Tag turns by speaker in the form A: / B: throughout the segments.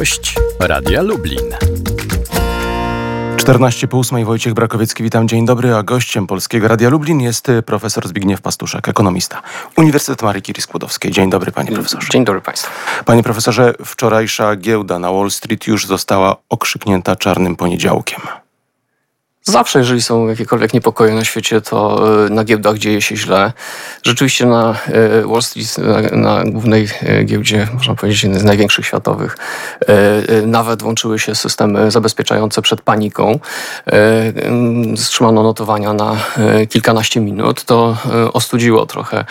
A: Gość Radia Lublin.
B: 14 po 8 Wojciech Brakowiecki, witam, dzień dobry, a gościem Polskiego Radia Lublin jest y, profesor Zbigniew Pastuszek, ekonomista. Uniwersytet Marii Curie-Skłodowskiej. Dzień dobry, panie profesorze.
C: Dzień dobry państwu.
B: Panie profesorze, wczorajsza giełda na Wall Street już została okrzyknięta czarnym poniedziałkiem.
C: Zawsze, jeżeli są jakiekolwiek niepokoje na świecie, to e, na giełdach dzieje się źle. Rzeczywiście na e, Wall Street, na, głównej e, giełdzie, można powiedzieć, jednej z największych światowych, nawet włączyły się systemy zabezpieczające przed paniką. Wstrzymano notowania na kilkanaście minut. To ostudziło trochę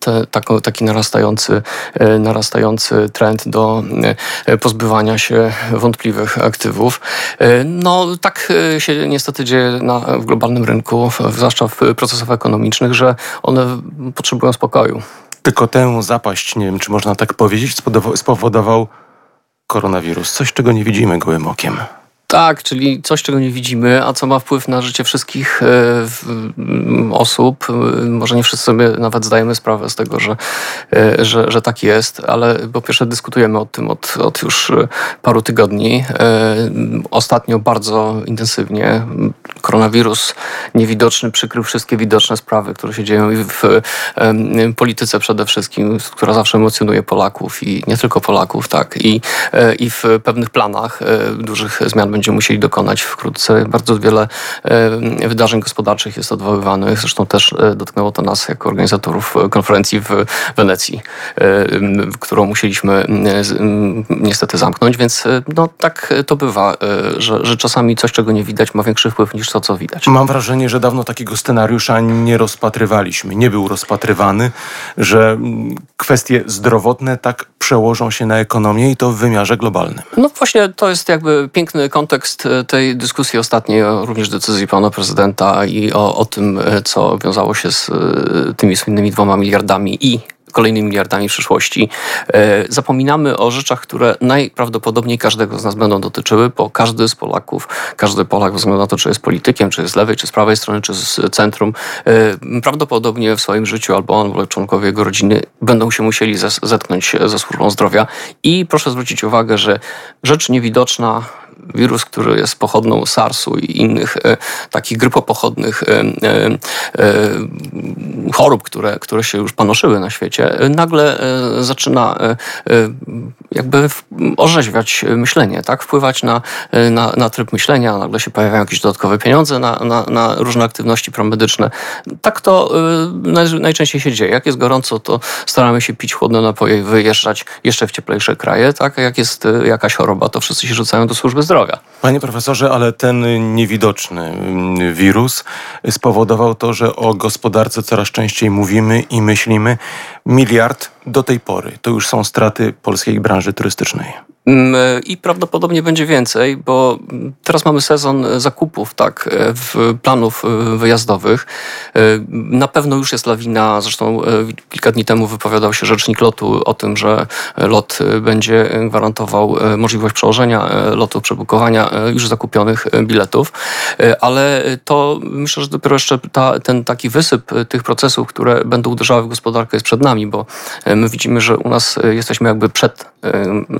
C: te, taki narastający, narastający trend do pozbywania się wątpliwych aktywów. No tak się niestety niestety dzieje na, w globalnym rynku, zwłaszcza w procesach ekonomicznych, że one potrzebują spokoju.
B: Tylko tę zapaść, nie wiem czy można tak powiedzieć, spowodował koronawirus. Coś, czego nie widzimy gołym okiem.
C: Tak, czyli coś, czego nie widzimy, a co ma wpływ na życie wszystkich e, osób. Może nie wszyscy sobie nawet zdajemy sprawę z tego, że, e, że, że tak jest, ale po pierwsze dyskutujemy o tym od, od już paru tygodni. E, ostatnio bardzo intensywnie. Koronawirus niewidoczny przykrył wszystkie widoczne sprawy, które się dzieją w polityce przede wszystkim, która zawsze emocjonuje Polaków i nie tylko Polaków, tak, i, i w pewnych planach dużych zmian będziemy musieli dokonać wkrótce. Bardzo wiele e, wydarzeń gospodarczych jest odwoływanych. Zresztą też e, dotknęło to nas jako organizatorów konferencji w Wenecji, e, którą musieliśmy niestety zamknąć, więc no tak to bywa, że, że czasami coś, czego nie widać, ma większy wpływ niż to, co widać.
B: Mam wrażenie, że dawno takiego scenariusza nie rozpatrywaliśmy, nie był rozpatrywany, że kwestie zdrowotne tak przełożą się na ekonomię i to w wymiarze globalnym.
C: No właśnie, to jest jakby piękny kontekst e, tej dyskusji ostatniej, również decyzji pana prezydenta i o, o tym, e, co wiązało się z e, tymi słynnymi dwoma miliardami i kolejnymi miliardami w przyszłości. Zapominamy o rzeczach, które najprawdopodobniej każdego z nas będą dotyczyły, bo każdy z Polaków, każdy Polak, bez względu na to, czy jest politykiem, czy z lewej, czy z prawej strony, czy z centrum, prawdopodobnie w swoim życiu albo on, albo członkowie jego rodziny będą się musieli zetknąć ze służbą zdrowia. I proszę zwrócić uwagę, że rzecz niewidoczna, wirus, który jest pochodną SARS-u i innych e, takich grypopochodnych e, e, chorób, które, które się już panoszyły na świecie, nagle zaczyna jakby orzeźwiać myślenie, tak? wpływać na, na, na tryb myślenia, nagle się pojawiają jakieś dodatkowe pieniądze na, na, na różne aktywności promedyczne. Tak to najczęściej się dzieje. Jak jest gorąco, to staramy się pić chłodne napoje i wyjeżdżać jeszcze w cieplejsze kraje. Tak? Jak jest jakaś choroba, to wszyscy się rzucają do służby zdrowia.
B: Panie profesorze, ale ten niewidoczny mm, wirus spowodował to, że o gospodarce coraz częściej mówimy i myślimy. Miliard do tej pory to już są straty polskiej branży turystycznej.
C: Mm, I prawdopodobnie będzie więcej, bo teraz mamy sezon zakupów, tak, w planów e, wyjazdowych. E, na pewno już jest lawina, zresztą e, kilka dni temu wypowiadał się rzecznik lotu o tym, że lot będzie gwarantował możliwość przełożenia lotu, przebukowania już zakupionych biletów, ale to myślę, że dopiero jeszcze ta, ten taki wysyp tych procesów, które będą uderzały w gospodarkę jest przed nami, bo my widzimy, że u nas jesteśmy jakby przed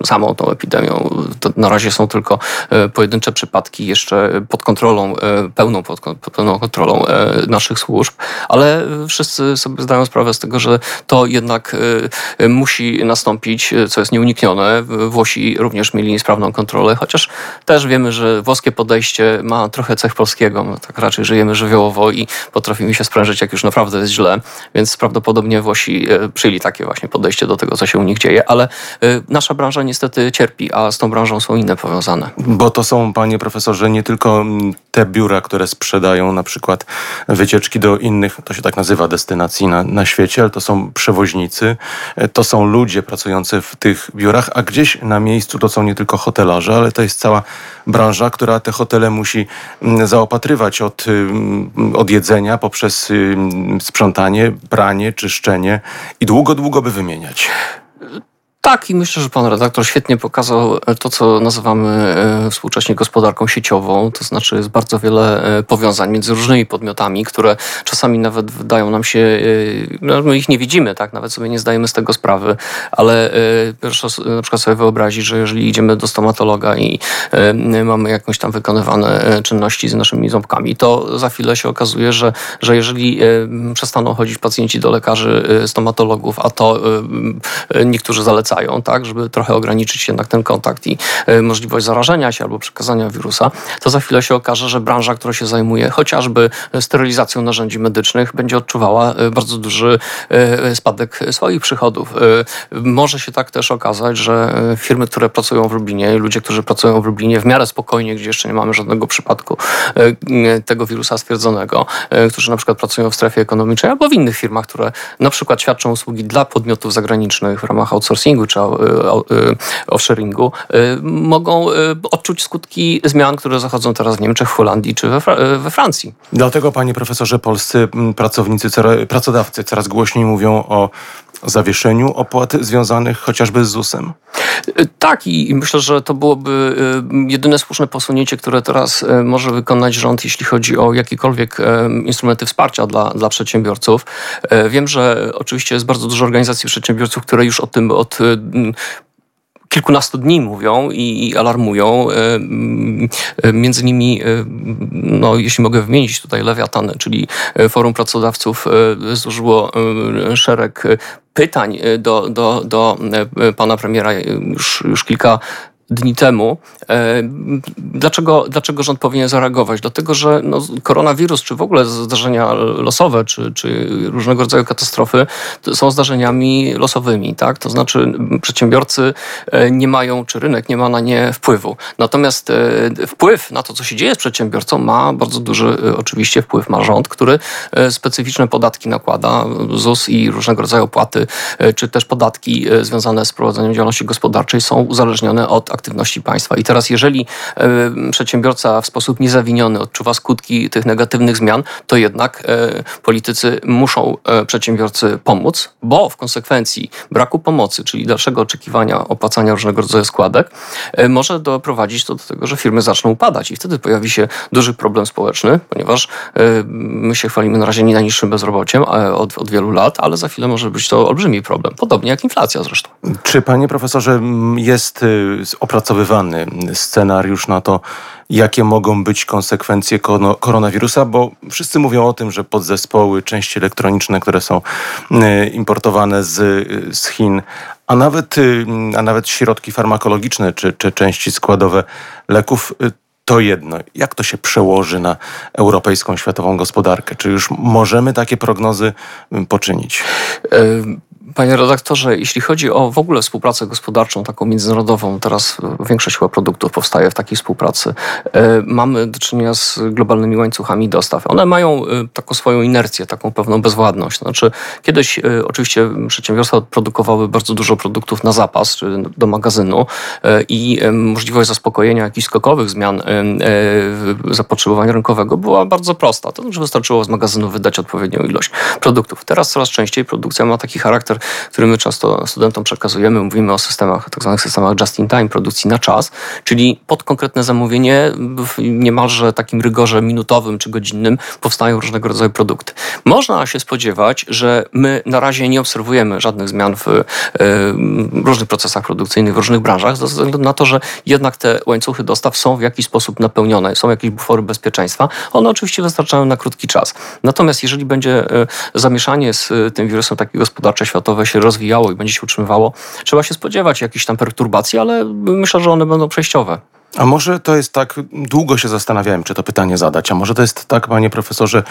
C: samą tą epidemią. To na razie są tylko e, pojedyncze przypadki jeszcze pod kontrolą, e, pełną, pod, pełną kontrolą e, naszych służb, ale wszyscy sobie zdają sprawę z tego, że to jednak musi nastąpić, co jest nieuniknione. Włosi również mieli niesprawną kontrolę, chociaż też wiemy, że włoskie podejście ma trochę cech polskiego. My tak raczej żyjemy żywiołowo i potrafimy się sprężyć, jak już naprawdę jest źle, więc prawdopodobnie Włosi przyjęli takie właśnie podejście do tego, co się u nich dzieje, ale nasza branża niestety cierpi a z tą branżą są inne powiązane.
B: Bo to są, panie profesorze, nie tylko mm, te biura, które sprzedają na przykład wycieczki do innych, to się tak nazywa, destynacji na, na świecie, ale to są przewoźnicy, e, to są ludzie pracujący w tych biurach, a gdzieś na miejscu to są nie tylko hotelarze, ale to jest cała branża, która te hotele musi mm, zaopatrywać od, mm, od jedzenia poprzez sprzątanie, pranie, czyszczenie i długo, długo by wymieniać.
C: Tak, i myślę, że pan redaktor świetnie pokazał to, co nazywamy e, współcześnie gospodarką sieciową. To znaczy, jest bardzo wiele e, powiązań między różnymi podmiotami, które czasami nawet wydają nam się, e, no, my ich nie widzimy, tak, nawet sobie nie zdajemy z tego sprawy, ale proszę na przykład sobie wyobrazić, że jeżeli idziemy do stomatologa i mamy jakąś tam wykonywane czynności z naszymi ząbkami, to za chwilę się okazuje, że, że jeżeli przestaną chodzić pacjenci do lekarzy stomatologów, a to niektórzy zalecają, tak, żeby trochę ograniczyć jednak ten kontakt i e, możliwość zarażenia się albo przekazania wirusa, to za chwilę się okaże, że branża, która się zajmuje chociażby sterylizacją narzędzi medycznych, będzie odczuwała e, bardzo duży e, spadek swoich przychodów. Może się tak też okazać, że firmy, które pracują w Lublinie, ludzie, którzy pracują w Lublinie w miarę spokojnie, gdzie jeszcze nie mamy żadnego przypadku tego wirusa stwierdzonego, którzy na przykład pracują w strefie ekonomicznej albo w innych firmach, które na przykład świadczą usługi dla podmiotów zagranicznych w ramach outsourcingu czy offshoringu, y, mogą y, odczuć skutki zmian, które zachodzą teraz w Niemczech, w Holandii czy we, y, we Francji.
B: Dlatego, panie profesorze, polscy pracownicy, pracodawcy coraz głośniej mówią o zawieszeniu opłat związanych chociażby z ZUS-em?
C: Tak i myślę, że to byłoby jedyne słuszne posunięcie, które teraz może wykonać rząd, jeśli chodzi o jakiekolwiek instrumenty wsparcia dla, dla przedsiębiorców. Wiem, że oczywiście jest bardzo dużo organizacji przedsiębiorców, które już o tym od kilkunastu dni mówią i, alarmują. E, e, między innymi, e, no, jeśli mogę wymienić tutaj Lewiatan, czyli Forum Pracodawców złożyło szereg pytań do, do, do pana premiera już, już kilka dni temu. E, dlaczego, dlaczego rząd powinien zareagować? Dlatego, że no, koronawirus, czy w ogóle zdarzenia losowe, czy, czy różnego rodzaju katastrofy są zdarzeniami losowymi. Tak? To znaczy przedsiębiorcy e, nie mają, czy rynek nie ma na nie wpływu. Natomiast e, wpływ na to, co się dzieje z przedsiębiorcą ma bardzo duży oczywiście wpływ ma rząd, który specyficzne podatki nakłada, ZUS i różnego rodzaju opłaty, czy też podatki związane z prowadzeniem działalności gospodarczej są uzależnione od aktywności państwa. I teraz, jeżeli e, przedsiębiorca w sposób niezawiniony odczuwa skutki tych negatywnych zmian, to jednak e, politycy muszą e, przedsiębiorcy pomóc, bo w konsekwencji braku pomocy, czyli dalszego oczekiwania opłacania różnego rodzaju składek, może doprowadzić to do tego, że firmy zaczną upadać i wtedy pojawi się duży problem społeczny, ponieważ my się chwalimy na razie nie najniższym bezrobociem od, od wielu lat, ale za chwilę może być to olbrzymi problem. Podobnie jak inflacja zresztą.
B: Czy panie profesorze jest opracowywany scenariusz na to, jakie mogą być konsekwencje koronawirusa, bo wszyscy mówią o tym, że podzespoły, części elektroniczne, które są y, importowane z, z Chin, a nawet, y, a nawet środki farmakologiczne czy, czy części składowe leków, y, to jedno. Jak to się przełoży na europejską, światową gospodarkę? Czy już możemy takie prognozy poczynić?
C: Panie redaktorze, jeśli chodzi o w ogóle współpracę gospodarczą, taką międzynarodową, teraz większość chyba produktów powstaje w takiej współpracy, e, mamy do czynienia z globalnymi łańcuchami dostaw. One mają e, taką swoją inercję, taką pewną bezwładność. Znaczy, kiedyś e, oczywiście przedsiębiorstwa produkowały bardzo dużo produktów na zapas, do magazynu i możliwość zaspokojenia jakichś skokowych zmian zapotrzebowania rynkowego była bardzo prosta. To znaczy wystarczyło z magazynu wydać odpowiednią ilość produktów. Teraz coraz częściej produkcja ma taki charakter który my często studentom przekazujemy. Mówimy o systemach, tak zwanych systemach just-in-time, produkcji na czas, czyli pod konkretne zamówienie w niemalże takim rygorze minutowym czy godzinnym powstają różnego rodzaju produkty. Można się spodziewać, że my na razie nie obserwujemy żadnych zmian w y, różnych procesach produkcyjnych, w różnych branżach, ze względu na to, że jednak te łańcuchy dostaw są w jakiś sposób napełnione, są jakieś bufory bezpieczeństwa. One oczywiście wystarczają na krótki czas. Natomiast jeżeli będzie y, zamieszanie z y, tym wirusem takie gospodarcze światowe, światowe się rozwijało i będzie się utrzymywało, trzeba się spodziewać jakichś tam perturbacji, ale myślę, że one będą przejściowe.
B: A może to jest tak, długo się zastanawiałem, czy to pytanie zadać, a może to jest tak, panie profesorze,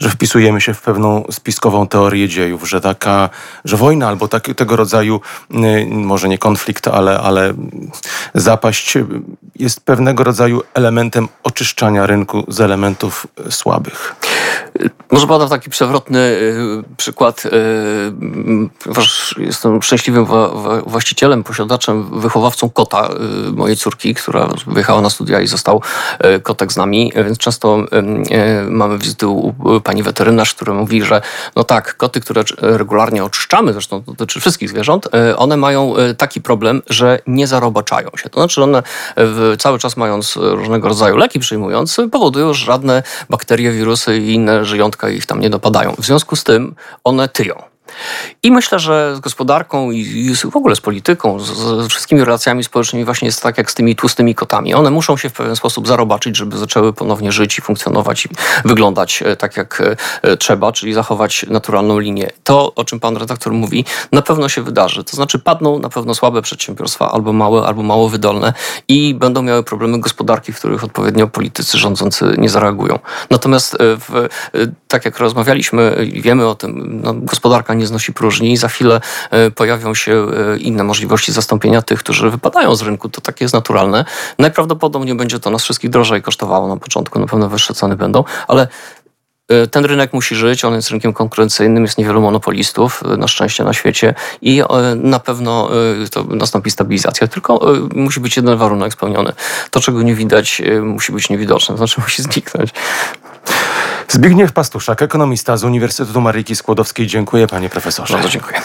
B: że wpisujemy się w pewną spiskową teorię dziejów, że taka, że wojna albo tak, tego rodzaju, y, może nie konflikt, ale, ale zapaść jest pewnego rodzaju elementem oczyszczania rynku z elementów słabych.
C: Może podam taki przewrotny y, przykład, y, ponieważ jestem szczęśliwym właścicielem, posiadaczem, wychowawcą kota y, mojej córki, która wyjechała na studia i został kotek z nami, więc często mamy wizyty u pani weterynarz, która mówi, że no tak, koty, które regularnie oczyszczamy, zresztą dotyczy wszystkich zwierząt, one mają taki problem, że nie zarobaczają się. To znaczy one cały czas mając różnego rodzaju leki przyjmując, powodują, że żadne bakterie, wirusy i inne żyjątka ich tam nie dopadają. W związku z tym one tyją. I myślę, że z gospodarką i w ogóle z polityką, z, z, wszystkimi relacjami społecznymi właśnie jest tak jak z tymi tłustymi kotami. One muszą się w pewien sposób zarobaczyć, żeby zaczęły ponownie żyć i funkcjonować i wyglądać e, tak jak e, trzeba, czyli zachować naturalną linię. To, o czym pan redaktor mówi, na pewno się wydarzy. To znaczy padną na pewno słabe przedsiębiorstwa, albo małe, albo mało wydolne i będą miały problemy gospodarki, w których odpowiednio politycy rządzący nie zareagują. Natomiast e, w, tak jak rozmawialiśmy, wiemy o tym, no, gospodarka nie znosi próżni i za chwilę e, pojawią się e, inne możliwości zastąpienia tych, którzy wypadają z rynku. To takie jest naturalne. Najprawdopodobniej będzie to nas wszystkich drożej kosztowało na początku, na pewno wyższe ceny będą, ale e, ten rynek musi żyć, on jest rynkiem konkurencyjnym, jest niewielu monopolistów, na szczęście na świecie i na pewno to nastąpi stabilizacja. Tylko musi być jeden warunek spełniony. To, czego nie widać, musi być niewidoczne, to znaczy musi zniknąć.
B: Zbigniew Pastuszak, ekonomista z Uniwersytetu Maryjki Skłodowskiej. Dziękuję panie profesorze.
C: Bardzo dziękuję.